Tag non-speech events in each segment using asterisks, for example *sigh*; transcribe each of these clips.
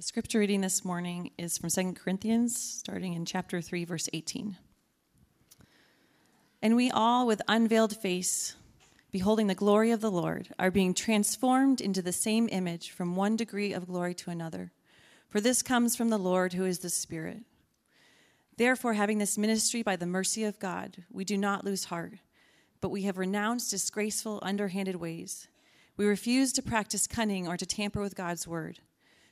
The scripture reading this morning is from 2 Corinthians, starting in chapter 3, verse 18. And we all, with unveiled face, beholding the glory of the Lord, are being transformed into the same image from one degree of glory to another. For this comes from the Lord who is the Spirit. Therefore, having this ministry by the mercy of God, we do not lose heart, but we have renounced disgraceful, underhanded ways. We refuse to practice cunning or to tamper with God's word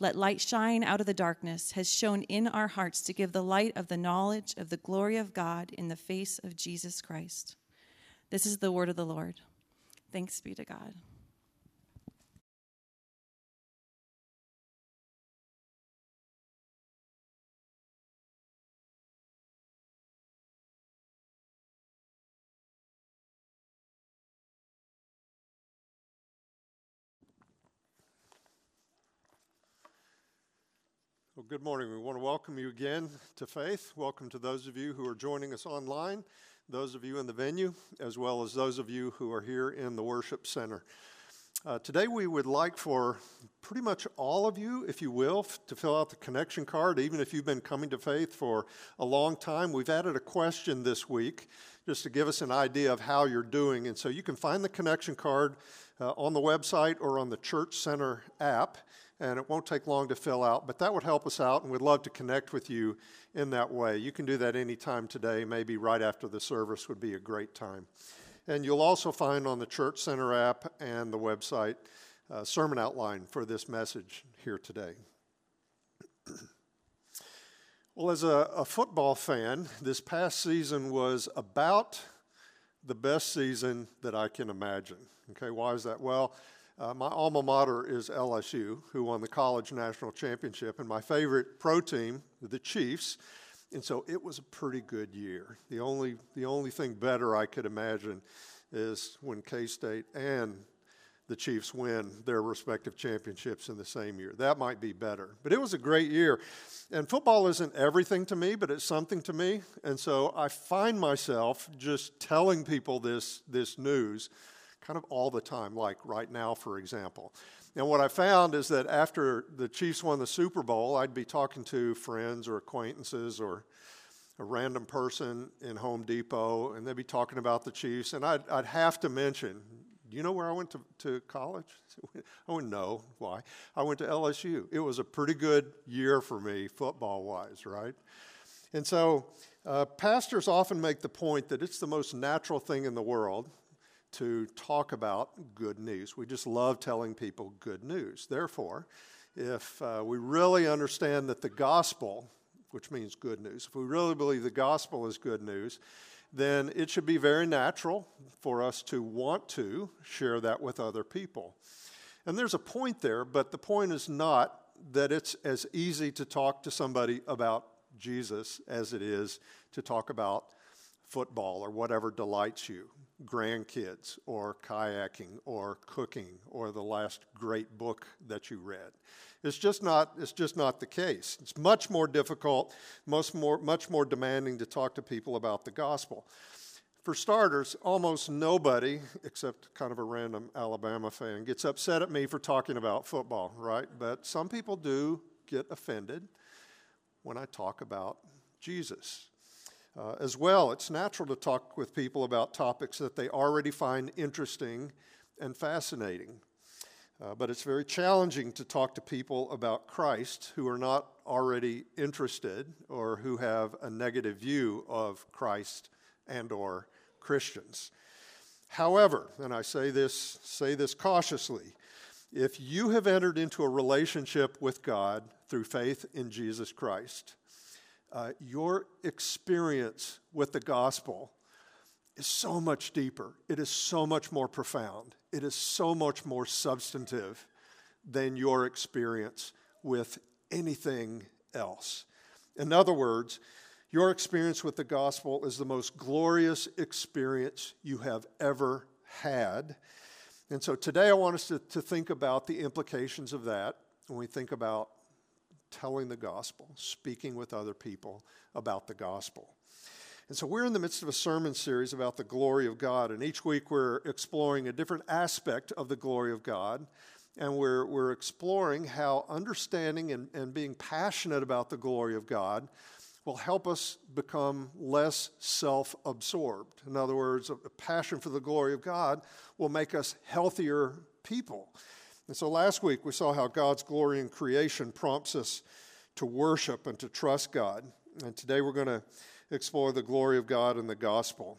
let light shine out of the darkness, has shone in our hearts to give the light of the knowledge of the glory of God in the face of Jesus Christ. This is the word of the Lord. Thanks be to God. Good morning. We want to welcome you again to Faith. Welcome to those of you who are joining us online, those of you in the venue, as well as those of you who are here in the worship center. Uh, today, we would like for pretty much all of you, if you will, f- to fill out the connection card, even if you've been coming to faith for a long time. We've added a question this week just to give us an idea of how you're doing. And so you can find the connection card uh, on the website or on the Church Center app and it won't take long to fill out, but that would help us out, and we'd love to connect with you in that way. You can do that anytime today, maybe right after the service would be a great time. And you'll also find on the Church Center app and the website a sermon outline for this message here today. *clears throat* well, as a, a football fan, this past season was about the best season that I can imagine. Okay, why is that? Well, uh, my alma mater is LSU, who won the college national championship, and my favorite pro team, the Chiefs. And so it was a pretty good year. The only, the only thing better I could imagine is when K State and the Chiefs win their respective championships in the same year. That might be better. But it was a great year. And football isn't everything to me, but it's something to me. And so I find myself just telling people this, this news kind of all the time, like right now, for example. And what I found is that after the Chiefs won the Super Bowl, I'd be talking to friends or acquaintances or a random person in Home Depot, and they'd be talking about the Chiefs, and I'd, I'd have to mention, do you know where I went to, to college? *laughs* I went, no. Why? I went to LSU. It was a pretty good year for me, football wise, right? And so, uh, pastors often make the point that it's the most natural thing in the world to talk about good news. We just love telling people good news. Therefore, if uh, we really understand that the gospel, which means good news, if we really believe the gospel is good news, then it should be very natural for us to want to share that with other people. And there's a point there, but the point is not that it's as easy to talk to somebody about Jesus as it is to talk about football or whatever delights you grandkids or kayaking or cooking or the last great book that you read. It's just not, it's just not the case. It's much more difficult, much more, much more demanding to talk to people about the gospel. For starters, almost nobody, except kind of a random Alabama fan, gets upset at me for talking about football, right? But some people do get offended when I talk about Jesus. Uh, as well, it's natural to talk with people about topics that they already find interesting and fascinating. Uh, but it's very challenging to talk to people about Christ who are not already interested or who have a negative view of Christ and or Christians. However, and I say this say this cautiously, if you have entered into a relationship with God through faith in Jesus Christ, uh, your experience with the gospel is so much deeper. It is so much more profound. It is so much more substantive than your experience with anything else. In other words, your experience with the gospel is the most glorious experience you have ever had. And so today I want us to, to think about the implications of that when we think about telling the gospel, speaking with other people about the gospel. And so we're in the midst of a sermon series about the glory of God, and each week we're exploring a different aspect of the glory of God. And we're, we're exploring how understanding and, and being passionate about the glory of God will help us become less self absorbed. In other words, a passion for the glory of God will make us healthier people. And so last week we saw how God's glory in creation prompts us to worship and to trust God. And today we're going to explore the glory of God in the gospel.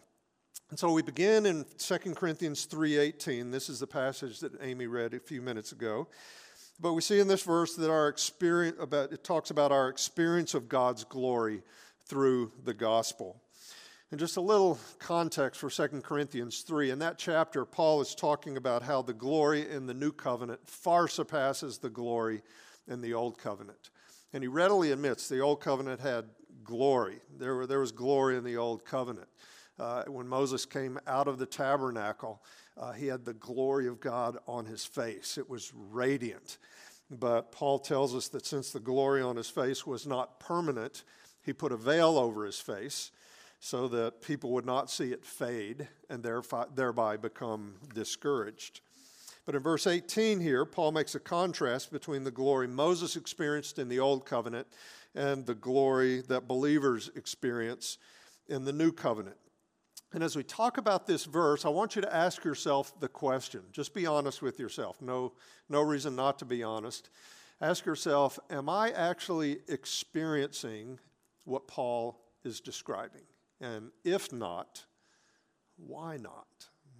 And so we begin in 2 Corinthians 3:18. This is the passage that Amy read a few minutes ago. But we see in this verse that our experience about it talks about our experience of God's glory through the gospel. And just a little context for 2 Corinthians 3. In that chapter, Paul is talking about how the glory in the new covenant far surpasses the glory in the old covenant. And he readily admits the old covenant had glory. There, were, there was glory in the old covenant. Uh, when Moses came out of the tabernacle, uh, he had the glory of God on his face. It was radiant. But Paul tells us that since the glory on his face was not permanent, he put a veil over his face so that people would not see it fade and thereby become discouraged. But in verse 18 here, Paul makes a contrast between the glory Moses experienced in the Old Covenant and the glory that believers experience in the New Covenant. And as we talk about this verse, I want you to ask yourself the question. Just be honest with yourself. No, no reason not to be honest. Ask yourself Am I actually experiencing what Paul is describing? And if not, why not?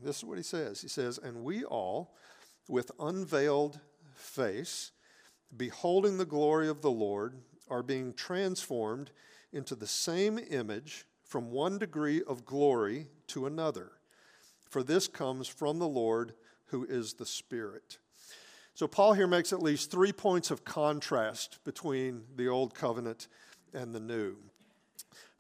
This is what he says. He says, And we all, with unveiled face, beholding the glory of the Lord, are being transformed into the same image from one degree of glory to another. For this comes from the Lord who is the Spirit. So, Paul here makes at least three points of contrast between the Old Covenant and the New.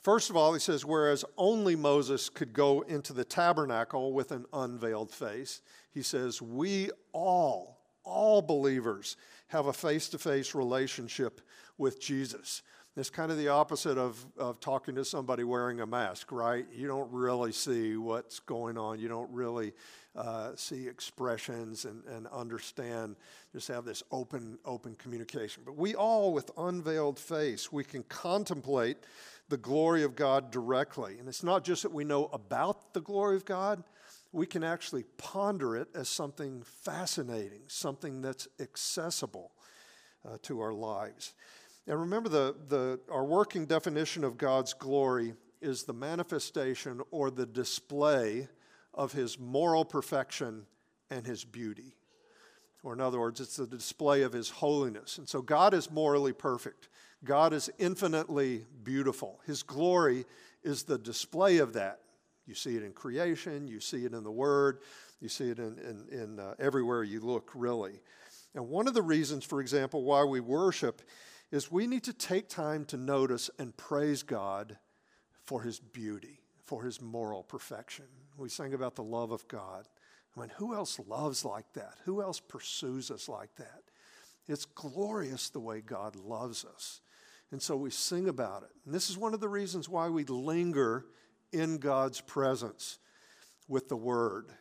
First of all, he says, whereas only Moses could go into the tabernacle with an unveiled face, he says, we all, all believers, have a face to face relationship with Jesus. It's kind of the opposite of, of talking to somebody wearing a mask, right? You don't really see what's going on. You don't really uh, see expressions and, and understand, just have this open, open communication. But we all, with unveiled face, we can contemplate the glory of God directly. And it's not just that we know about the glory of God, we can actually ponder it as something fascinating, something that's accessible uh, to our lives. And remember, the, the, our working definition of God's glory is the manifestation or the display of his moral perfection and his beauty. Or, in other words, it's the display of his holiness. And so, God is morally perfect. God is infinitely beautiful. His glory is the display of that. You see it in creation, you see it in the Word, you see it in, in, in uh, everywhere you look, really. And one of the reasons, for example, why we worship is we need to take time to notice and praise God for His beauty, for His moral perfection. We sang about the love of God. I mean, who else loves like that? Who else pursues us like that? It's glorious the way God loves us. And so we sing about it. And this is one of the reasons why we linger in God's presence with the Word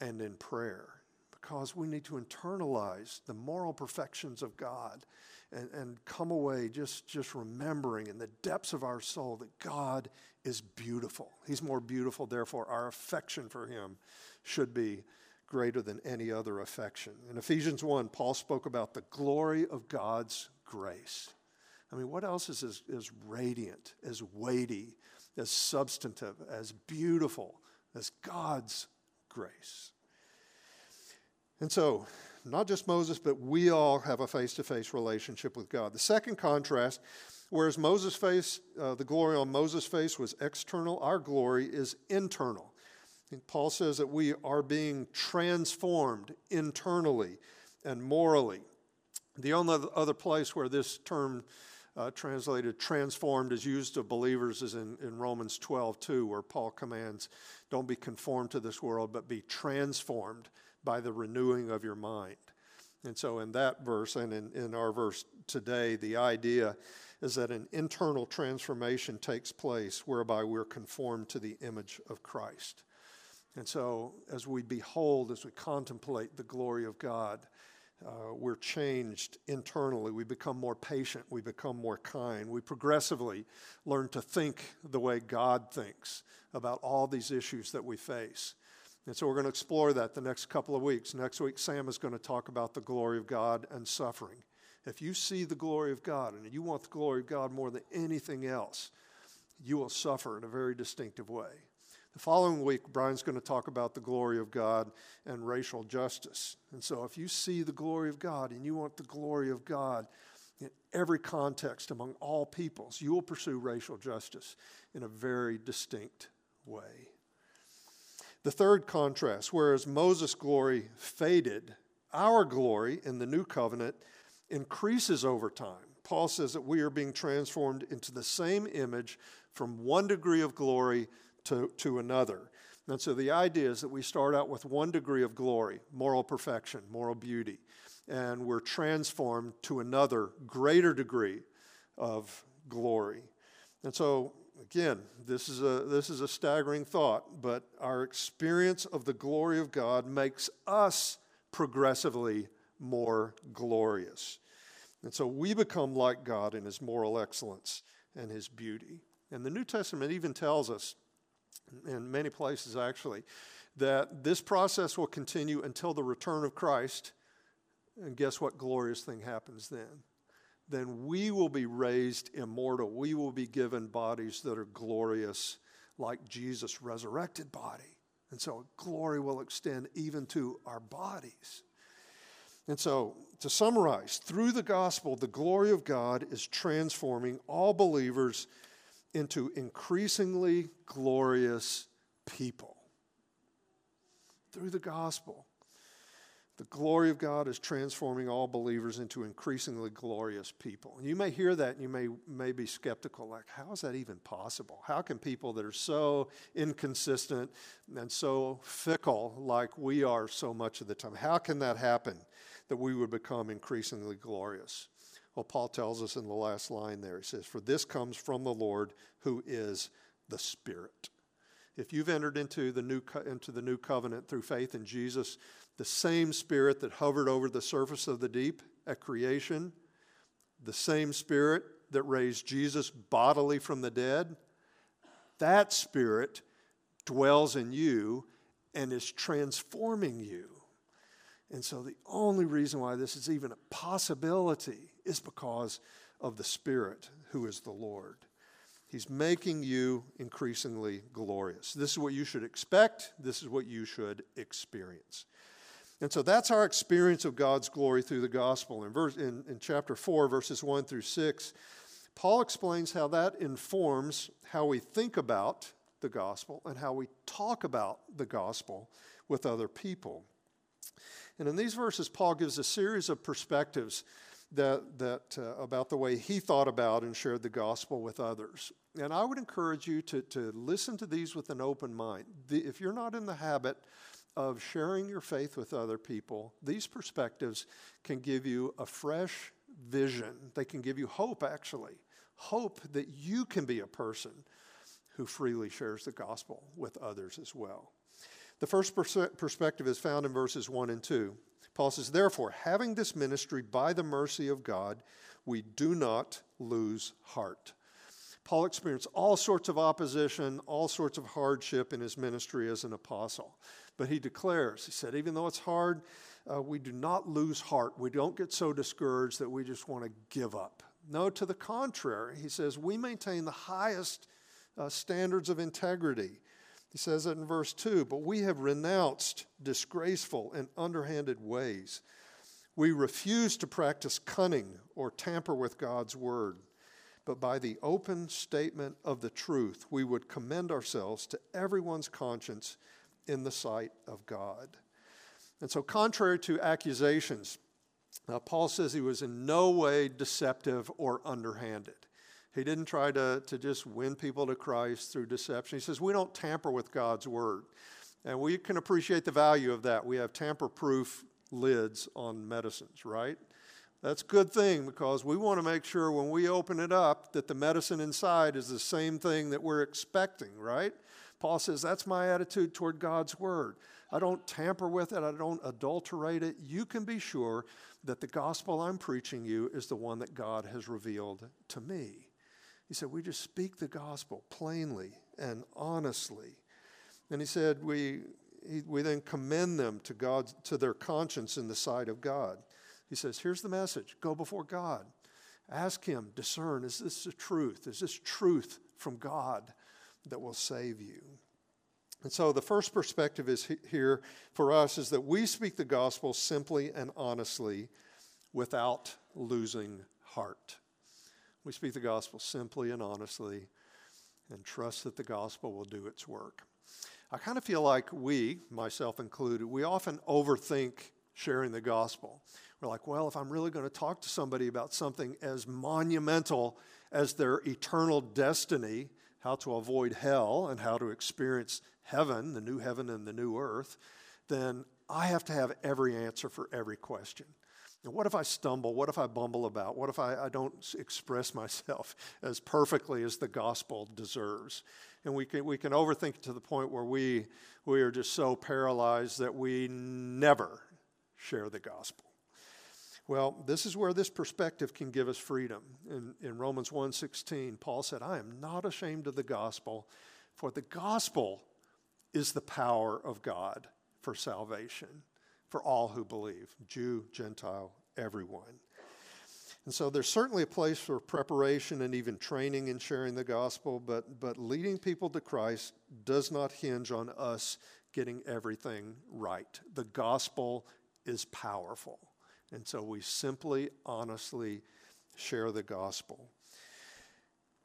and in prayer, because we need to internalize the moral perfections of God and, and come away just, just remembering in the depths of our soul that God is beautiful. He's more beautiful, therefore, our affection for Him should be greater than any other affection. In Ephesians 1, Paul spoke about the glory of God's grace. I mean, what else is as, as radiant, as weighty, as substantive, as beautiful as God's grace? And so, not just Moses, but we all have a face to face relationship with God. The second contrast, whereas Moses' face, uh, the glory on Moses' face was external, our glory is internal. And Paul says that we are being transformed internally and morally. The only other place where this term uh, translated transformed is used of believers is in, in Romans 12, 2, where Paul commands, don't be conformed to this world, but be transformed by the renewing of your mind. And so, in that verse and in, in our verse today, the idea is that an internal transformation takes place whereby we're conformed to the image of Christ. And so, as we behold, as we contemplate the glory of God, uh, we're changed internally. We become more patient. We become more kind. We progressively learn to think the way God thinks about all these issues that we face. And so we're going to explore that the next couple of weeks. Next week, Sam is going to talk about the glory of God and suffering. If you see the glory of God and you want the glory of God more than anything else, you will suffer in a very distinctive way. The following week, Brian's going to talk about the glory of God and racial justice. And so, if you see the glory of God and you want the glory of God in every context among all peoples, you will pursue racial justice in a very distinct way. The third contrast, whereas Moses' glory faded, our glory in the new covenant increases over time. Paul says that we are being transformed into the same image from one degree of glory to, to another. And so the idea is that we start out with one degree of glory, moral perfection, moral beauty, and we're transformed to another greater degree of glory. And so again, this is a this is a staggering thought, but our experience of the glory of God makes us progressively more glorious. And so we become like God in his moral excellence and his beauty. And the New Testament even tells us in many places actually, that this process will continue until the return of Christ. And guess what glorious thing happens then? Then we will be raised immortal. We will be given bodies that are glorious, like Jesus' resurrected body. And so glory will extend even to our bodies. And so, to summarize, through the gospel, the glory of God is transforming all believers into increasingly glorious people. Through the gospel, the glory of God is transforming all believers into increasingly glorious people. And you may hear that and you may, may be skeptical like, how is that even possible? How can people that are so inconsistent and so fickle like we are so much of the time, how can that happen that we would become increasingly glorious? Well, Paul tells us in the last line there, he says, For this comes from the Lord who is the Spirit. If you've entered into the new, co- into the new covenant through faith in Jesus, the same Spirit that hovered over the surface of the deep at creation, the same Spirit that raised Jesus bodily from the dead, that Spirit dwells in you and is transforming you. And so the only reason why this is even a possibility is because of the Spirit who is the Lord. He's making you increasingly glorious. This is what you should expect. This is what you should experience. And so that's our experience of God's glory through the gospel. In, verse, in, in chapter 4, verses 1 through 6, Paul explains how that informs how we think about the gospel and how we talk about the gospel with other people. And in these verses, Paul gives a series of perspectives that, that uh, about the way he thought about and shared the gospel with others. And I would encourage you to, to listen to these with an open mind. The, if you're not in the habit of sharing your faith with other people, these perspectives can give you a fresh vision. They can give you hope, actually. Hope that you can be a person who freely shares the gospel with others as well. The first perspective is found in verses 1 and 2. Paul says, Therefore, having this ministry by the mercy of God, we do not lose heart. Paul experienced all sorts of opposition, all sorts of hardship in his ministry as an apostle. But he declares, he said, even though it's hard, uh, we do not lose heart. We don't get so discouraged that we just want to give up. No, to the contrary, he says, we maintain the highest uh, standards of integrity. He says it in verse 2 But we have renounced disgraceful and underhanded ways. We refuse to practice cunning or tamper with God's word. But by the open statement of the truth, we would commend ourselves to everyone's conscience in the sight of God. And so, contrary to accusations Uh, Paul says he was in no way deceptive or underhanded. He didn't try to, to just win people to Christ through deception. He says, We don't tamper with God's word. And we can appreciate the value of that. We have tamper proof lids on medicines, right? That's a good thing because we want to make sure when we open it up that the medicine inside is the same thing that we're expecting, right? Paul says, That's my attitude toward God's word. I don't tamper with it, I don't adulterate it. You can be sure that the gospel I'm preaching you is the one that God has revealed to me. He said, We just speak the gospel plainly and honestly. And he said, We, he, we then commend them to, God, to their conscience in the sight of God. He says, Here's the message go before God. Ask Him, discern, is this the truth? Is this truth from God that will save you? And so the first perspective is here for us is that we speak the gospel simply and honestly without losing heart. We speak the gospel simply and honestly and trust that the gospel will do its work. I kind of feel like we, myself included, we often overthink sharing the gospel. We're like, well, if I'm really going to talk to somebody about something as monumental as their eternal destiny, how to avoid hell and how to experience heaven, the new heaven and the new earth, then I have to have every answer for every question. And what if I stumble? What if I bumble about? What if I, I don't express *laughs* myself as perfectly as the gospel deserves? And we can, we can overthink it to the point where we, we are just so paralyzed that we never share the gospel. Well, this is where this perspective can give us freedom. In, in Romans 1:16, Paul said, I am not ashamed of the gospel, for the gospel is the power of God for salvation for all who believe Jew, Gentile, everyone. And so there's certainly a place for preparation and even training in sharing the gospel, but, but leading people to Christ does not hinge on us getting everything right. The gospel is powerful. And so we simply, honestly share the gospel.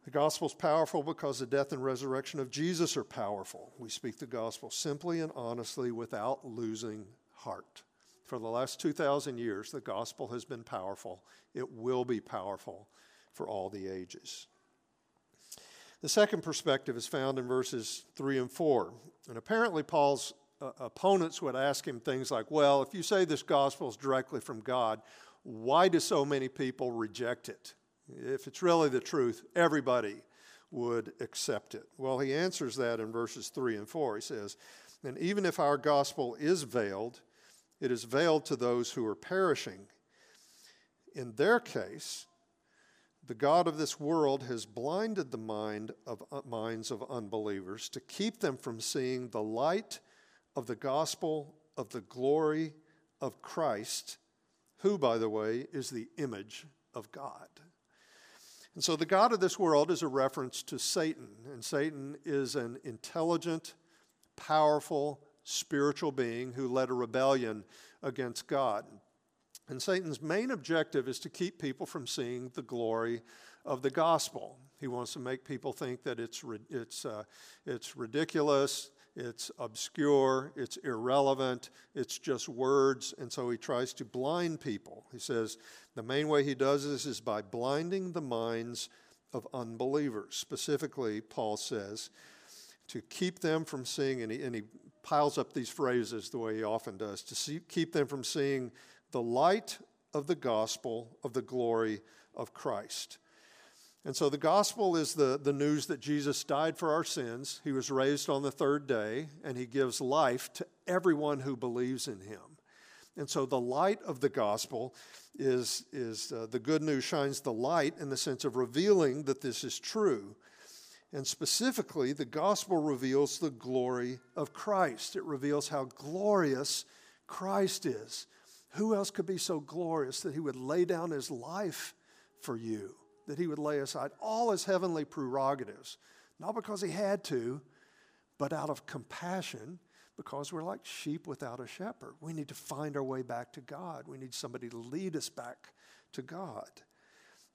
The gospel is powerful because the death and resurrection of Jesus are powerful. We speak the gospel simply and honestly without losing heart. For the last 2,000 years, the gospel has been powerful. It will be powerful for all the ages. The second perspective is found in verses 3 and 4. And apparently, Paul's uh, opponents would ask him things like, Well, if you say this gospel is directly from God, why do so many people reject it? If it's really the truth, everybody would accept it. Well, he answers that in verses 3 and 4. He says, And even if our gospel is veiled, it is veiled to those who are perishing. In their case, the God of this world has blinded the mind of, uh, minds of unbelievers to keep them from seeing the light of the gospel of the glory of Christ, who, by the way, is the image of God. And so the God of this world is a reference to Satan, and Satan is an intelligent, powerful, spiritual being who led a rebellion against God. And Satan's main objective is to keep people from seeing the glory of the gospel. He wants to make people think that it's, it's, uh, it's ridiculous, it's obscure, it's irrelevant, it's just words, and so he tries to blind people. He says the main way he does this is by blinding the minds of unbelievers. Specifically, Paul says, to keep them from seeing, and he, and he piles up these phrases the way he often does, to see, keep them from seeing the light of the gospel of the glory of Christ. And so the gospel is the, the news that Jesus died for our sins, he was raised on the third day, and he gives life to everyone who believes in him. And so the light of the gospel is, is uh, the good news shines the light in the sense of revealing that this is true. And specifically, the gospel reveals the glory of Christ. It reveals how glorious Christ is. Who else could be so glorious that he would lay down his life for you? that he would lay aside all his heavenly prerogatives, not because he had to, but out of compassion, because we're like sheep without a shepherd. We need to find our way back to God. We need somebody to lead us back to God.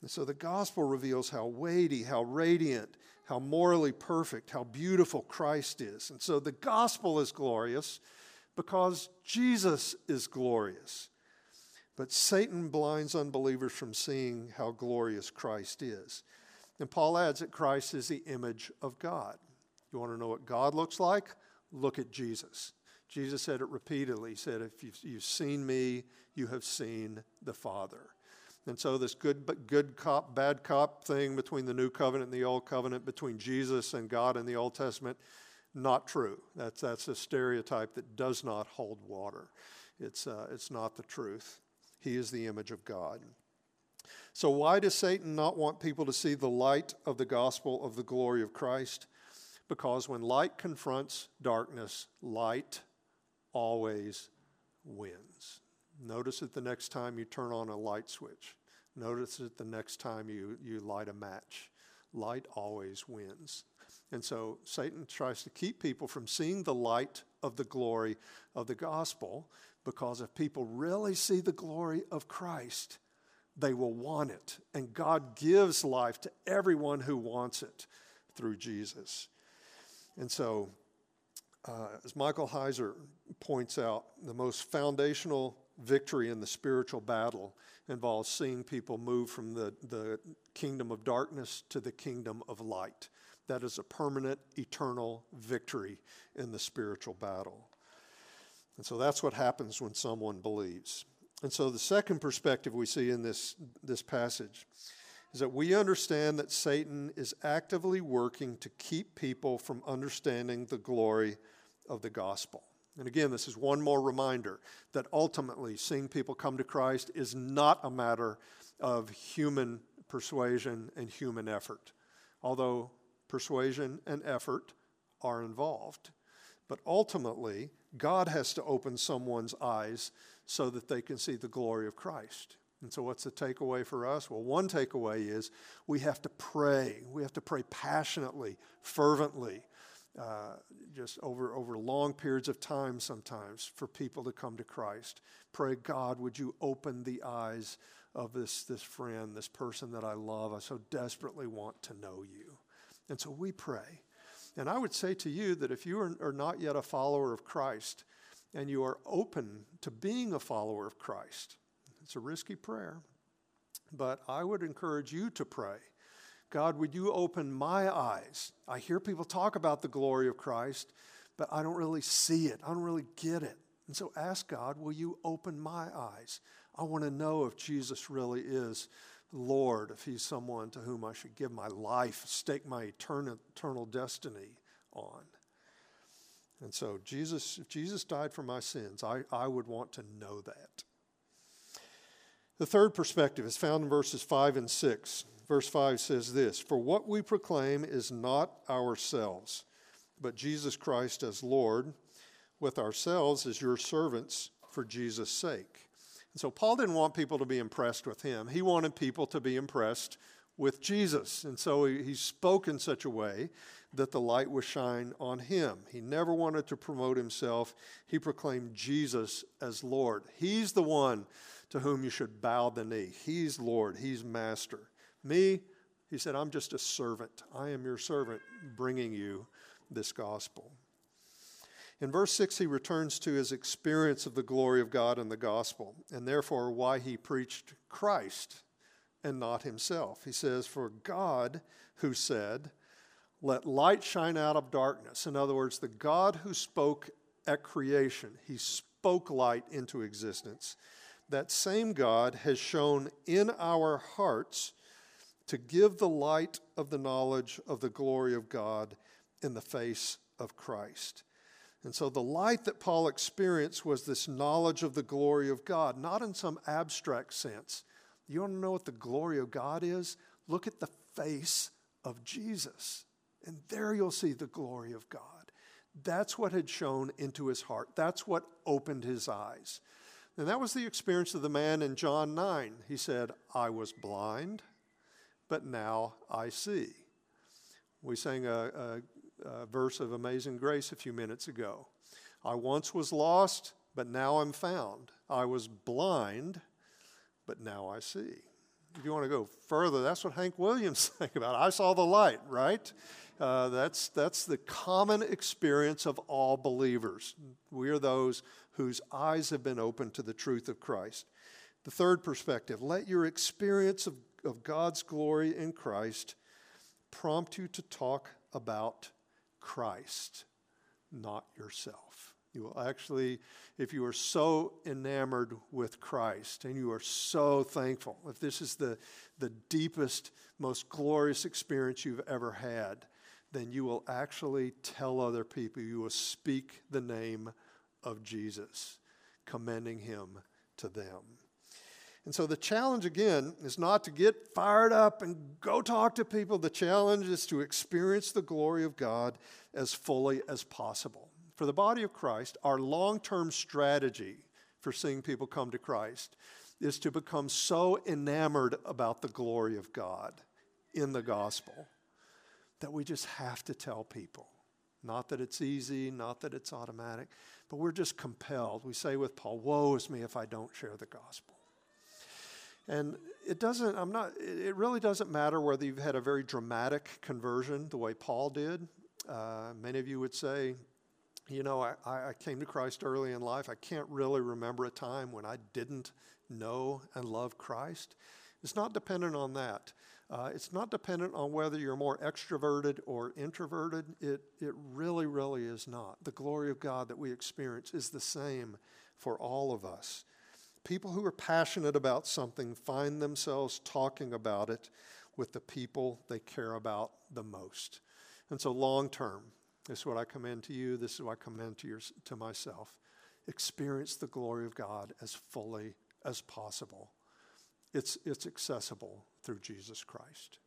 And so the gospel reveals how weighty, how radiant, how morally perfect, how beautiful Christ is. And so the gospel is glorious because Jesus is glorious. But Satan blinds unbelievers from seeing how glorious Christ is. And Paul adds that Christ is the image of God. You want to know what God looks like? Look at Jesus. Jesus said it repeatedly. He said, If you've, you've seen me, you have seen the Father. And so, this good, good cop, bad cop thing between the new covenant and the old covenant, between Jesus and God in the Old Testament, not true. That's, that's a stereotype that does not hold water. It's, uh, it's not the truth. He is the image of God. So, why does Satan not want people to see the light of the gospel of the glory of Christ? Because when light confronts darkness, light always wins. Notice it the next time you turn on a light switch. Notice it the next time you, you light a match. Light always wins. And so Satan tries to keep people from seeing the light of the glory of the gospel because if people really see the glory of Christ, they will want it. And God gives life to everyone who wants it through Jesus. And so, uh, as Michael Heiser points out, the most foundational victory in the spiritual battle involves seeing people move from the, the kingdom of darkness to the kingdom of light. That is a permanent, eternal victory in the spiritual battle. And so that's what happens when someone believes. And so the second perspective we see in this, this passage is that we understand that Satan is actively working to keep people from understanding the glory of the gospel. And again, this is one more reminder that ultimately seeing people come to Christ is not a matter of human persuasion and human effort, although persuasion and effort are involved. But ultimately, God has to open someone's eyes so that they can see the glory of Christ. And so, what's the takeaway for us? Well, one takeaway is we have to pray. We have to pray passionately, fervently, uh, just over, over long periods of time sometimes for people to come to Christ. Pray, God, would you open the eyes of this, this friend, this person that I love? I so desperately want to know you. And so we pray. And I would say to you that if you are, are not yet a follower of Christ, and you are open to being a follower of Christ. It's a risky prayer, but I would encourage you to pray. God, would you open my eyes? I hear people talk about the glory of Christ, but I don't really see it. I don't really get it. And so ask God, will you open my eyes? I want to know if Jesus really is Lord, if he's someone to whom I should give my life, stake my eternal, eternal destiny on. And so, Jesus, if Jesus died for my sins, I, I would want to know that. The third perspective is found in verses 5 and 6. Verse 5 says this For what we proclaim is not ourselves, but Jesus Christ as Lord, with ourselves as your servants for Jesus' sake. And so, Paul didn't want people to be impressed with him, he wanted people to be impressed with Jesus. And so, he, he spoke in such a way that the light would shine on him. He never wanted to promote himself. He proclaimed Jesus as Lord. He's the one to whom you should bow the knee. He's Lord, He's Master. Me, he said, I'm just a servant. I am your servant bringing you this gospel. In verse 6, he returns to his experience of the glory of God and the gospel, and therefore why he preached Christ and not himself. He says, For God, who said, let light shine out of darkness. In other words, the God who spoke at creation, he spoke light into existence. That same God has shone in our hearts to give the light of the knowledge of the glory of God in the face of Christ. And so the light that Paul experienced was this knowledge of the glory of God, not in some abstract sense. You want to know what the glory of God is? Look at the face of Jesus. And there you'll see the glory of God. That's what had shone into his heart. That's what opened his eyes. And that was the experience of the man in John 9. He said, I was blind, but now I see. We sang a, a, a verse of Amazing Grace a few minutes ago. I once was lost, but now I'm found. I was blind, but now I see. If you want to go further, that's what Hank Williams *laughs* sang about. I saw the light, right? Uh, that's, that's the common experience of all believers. We are those whose eyes have been opened to the truth of Christ. The third perspective let your experience of, of God's glory in Christ prompt you to talk about Christ, not yourself. You will actually, if you are so enamored with Christ and you are so thankful, if this is the, the deepest, most glorious experience you've ever had, then you will actually tell other people, you will speak the name of Jesus, commending him to them. And so the challenge again is not to get fired up and go talk to people. The challenge is to experience the glory of God as fully as possible. For the body of Christ, our long term strategy for seeing people come to Christ is to become so enamored about the glory of God in the gospel that we just have to tell people. Not that it's easy, not that it's automatic, but we're just compelled. We say with Paul, Woe is me if I don't share the gospel. And it doesn't, I'm not, it really doesn't matter whether you've had a very dramatic conversion the way Paul did. Uh, many of you would say, you know, I, I came to Christ early in life. I can't really remember a time when I didn't know and love Christ. It's not dependent on that. Uh, it's not dependent on whether you're more extroverted or introverted. It, it really, really is not. The glory of God that we experience is the same for all of us. People who are passionate about something find themselves talking about it with the people they care about the most. And so, long term, this is what I commend to you, this is what I commend to, your, to myself. Experience the glory of God as fully as possible. It's, it's accessible through Jesus Christ.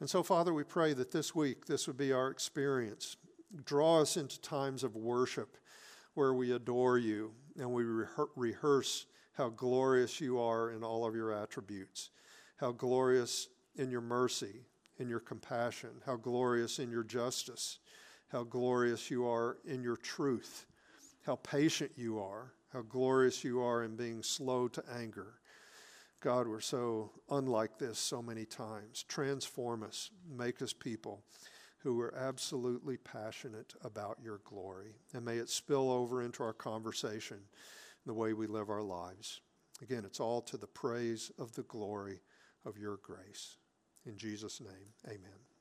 And so, Father, we pray that this week this would be our experience. Draw us into times of worship where we adore you and we rehearse how glorious you are in all of your attributes, how glorious in your mercy, in your compassion, how glorious in your justice, how glorious you are in your truth, how patient you are, how glorious you are in being slow to anger. God, we're so unlike this so many times. Transform us, make us people who are absolutely passionate about your glory. And may it spill over into our conversation, the way we live our lives. Again, it's all to the praise of the glory of your grace. In Jesus' name, amen.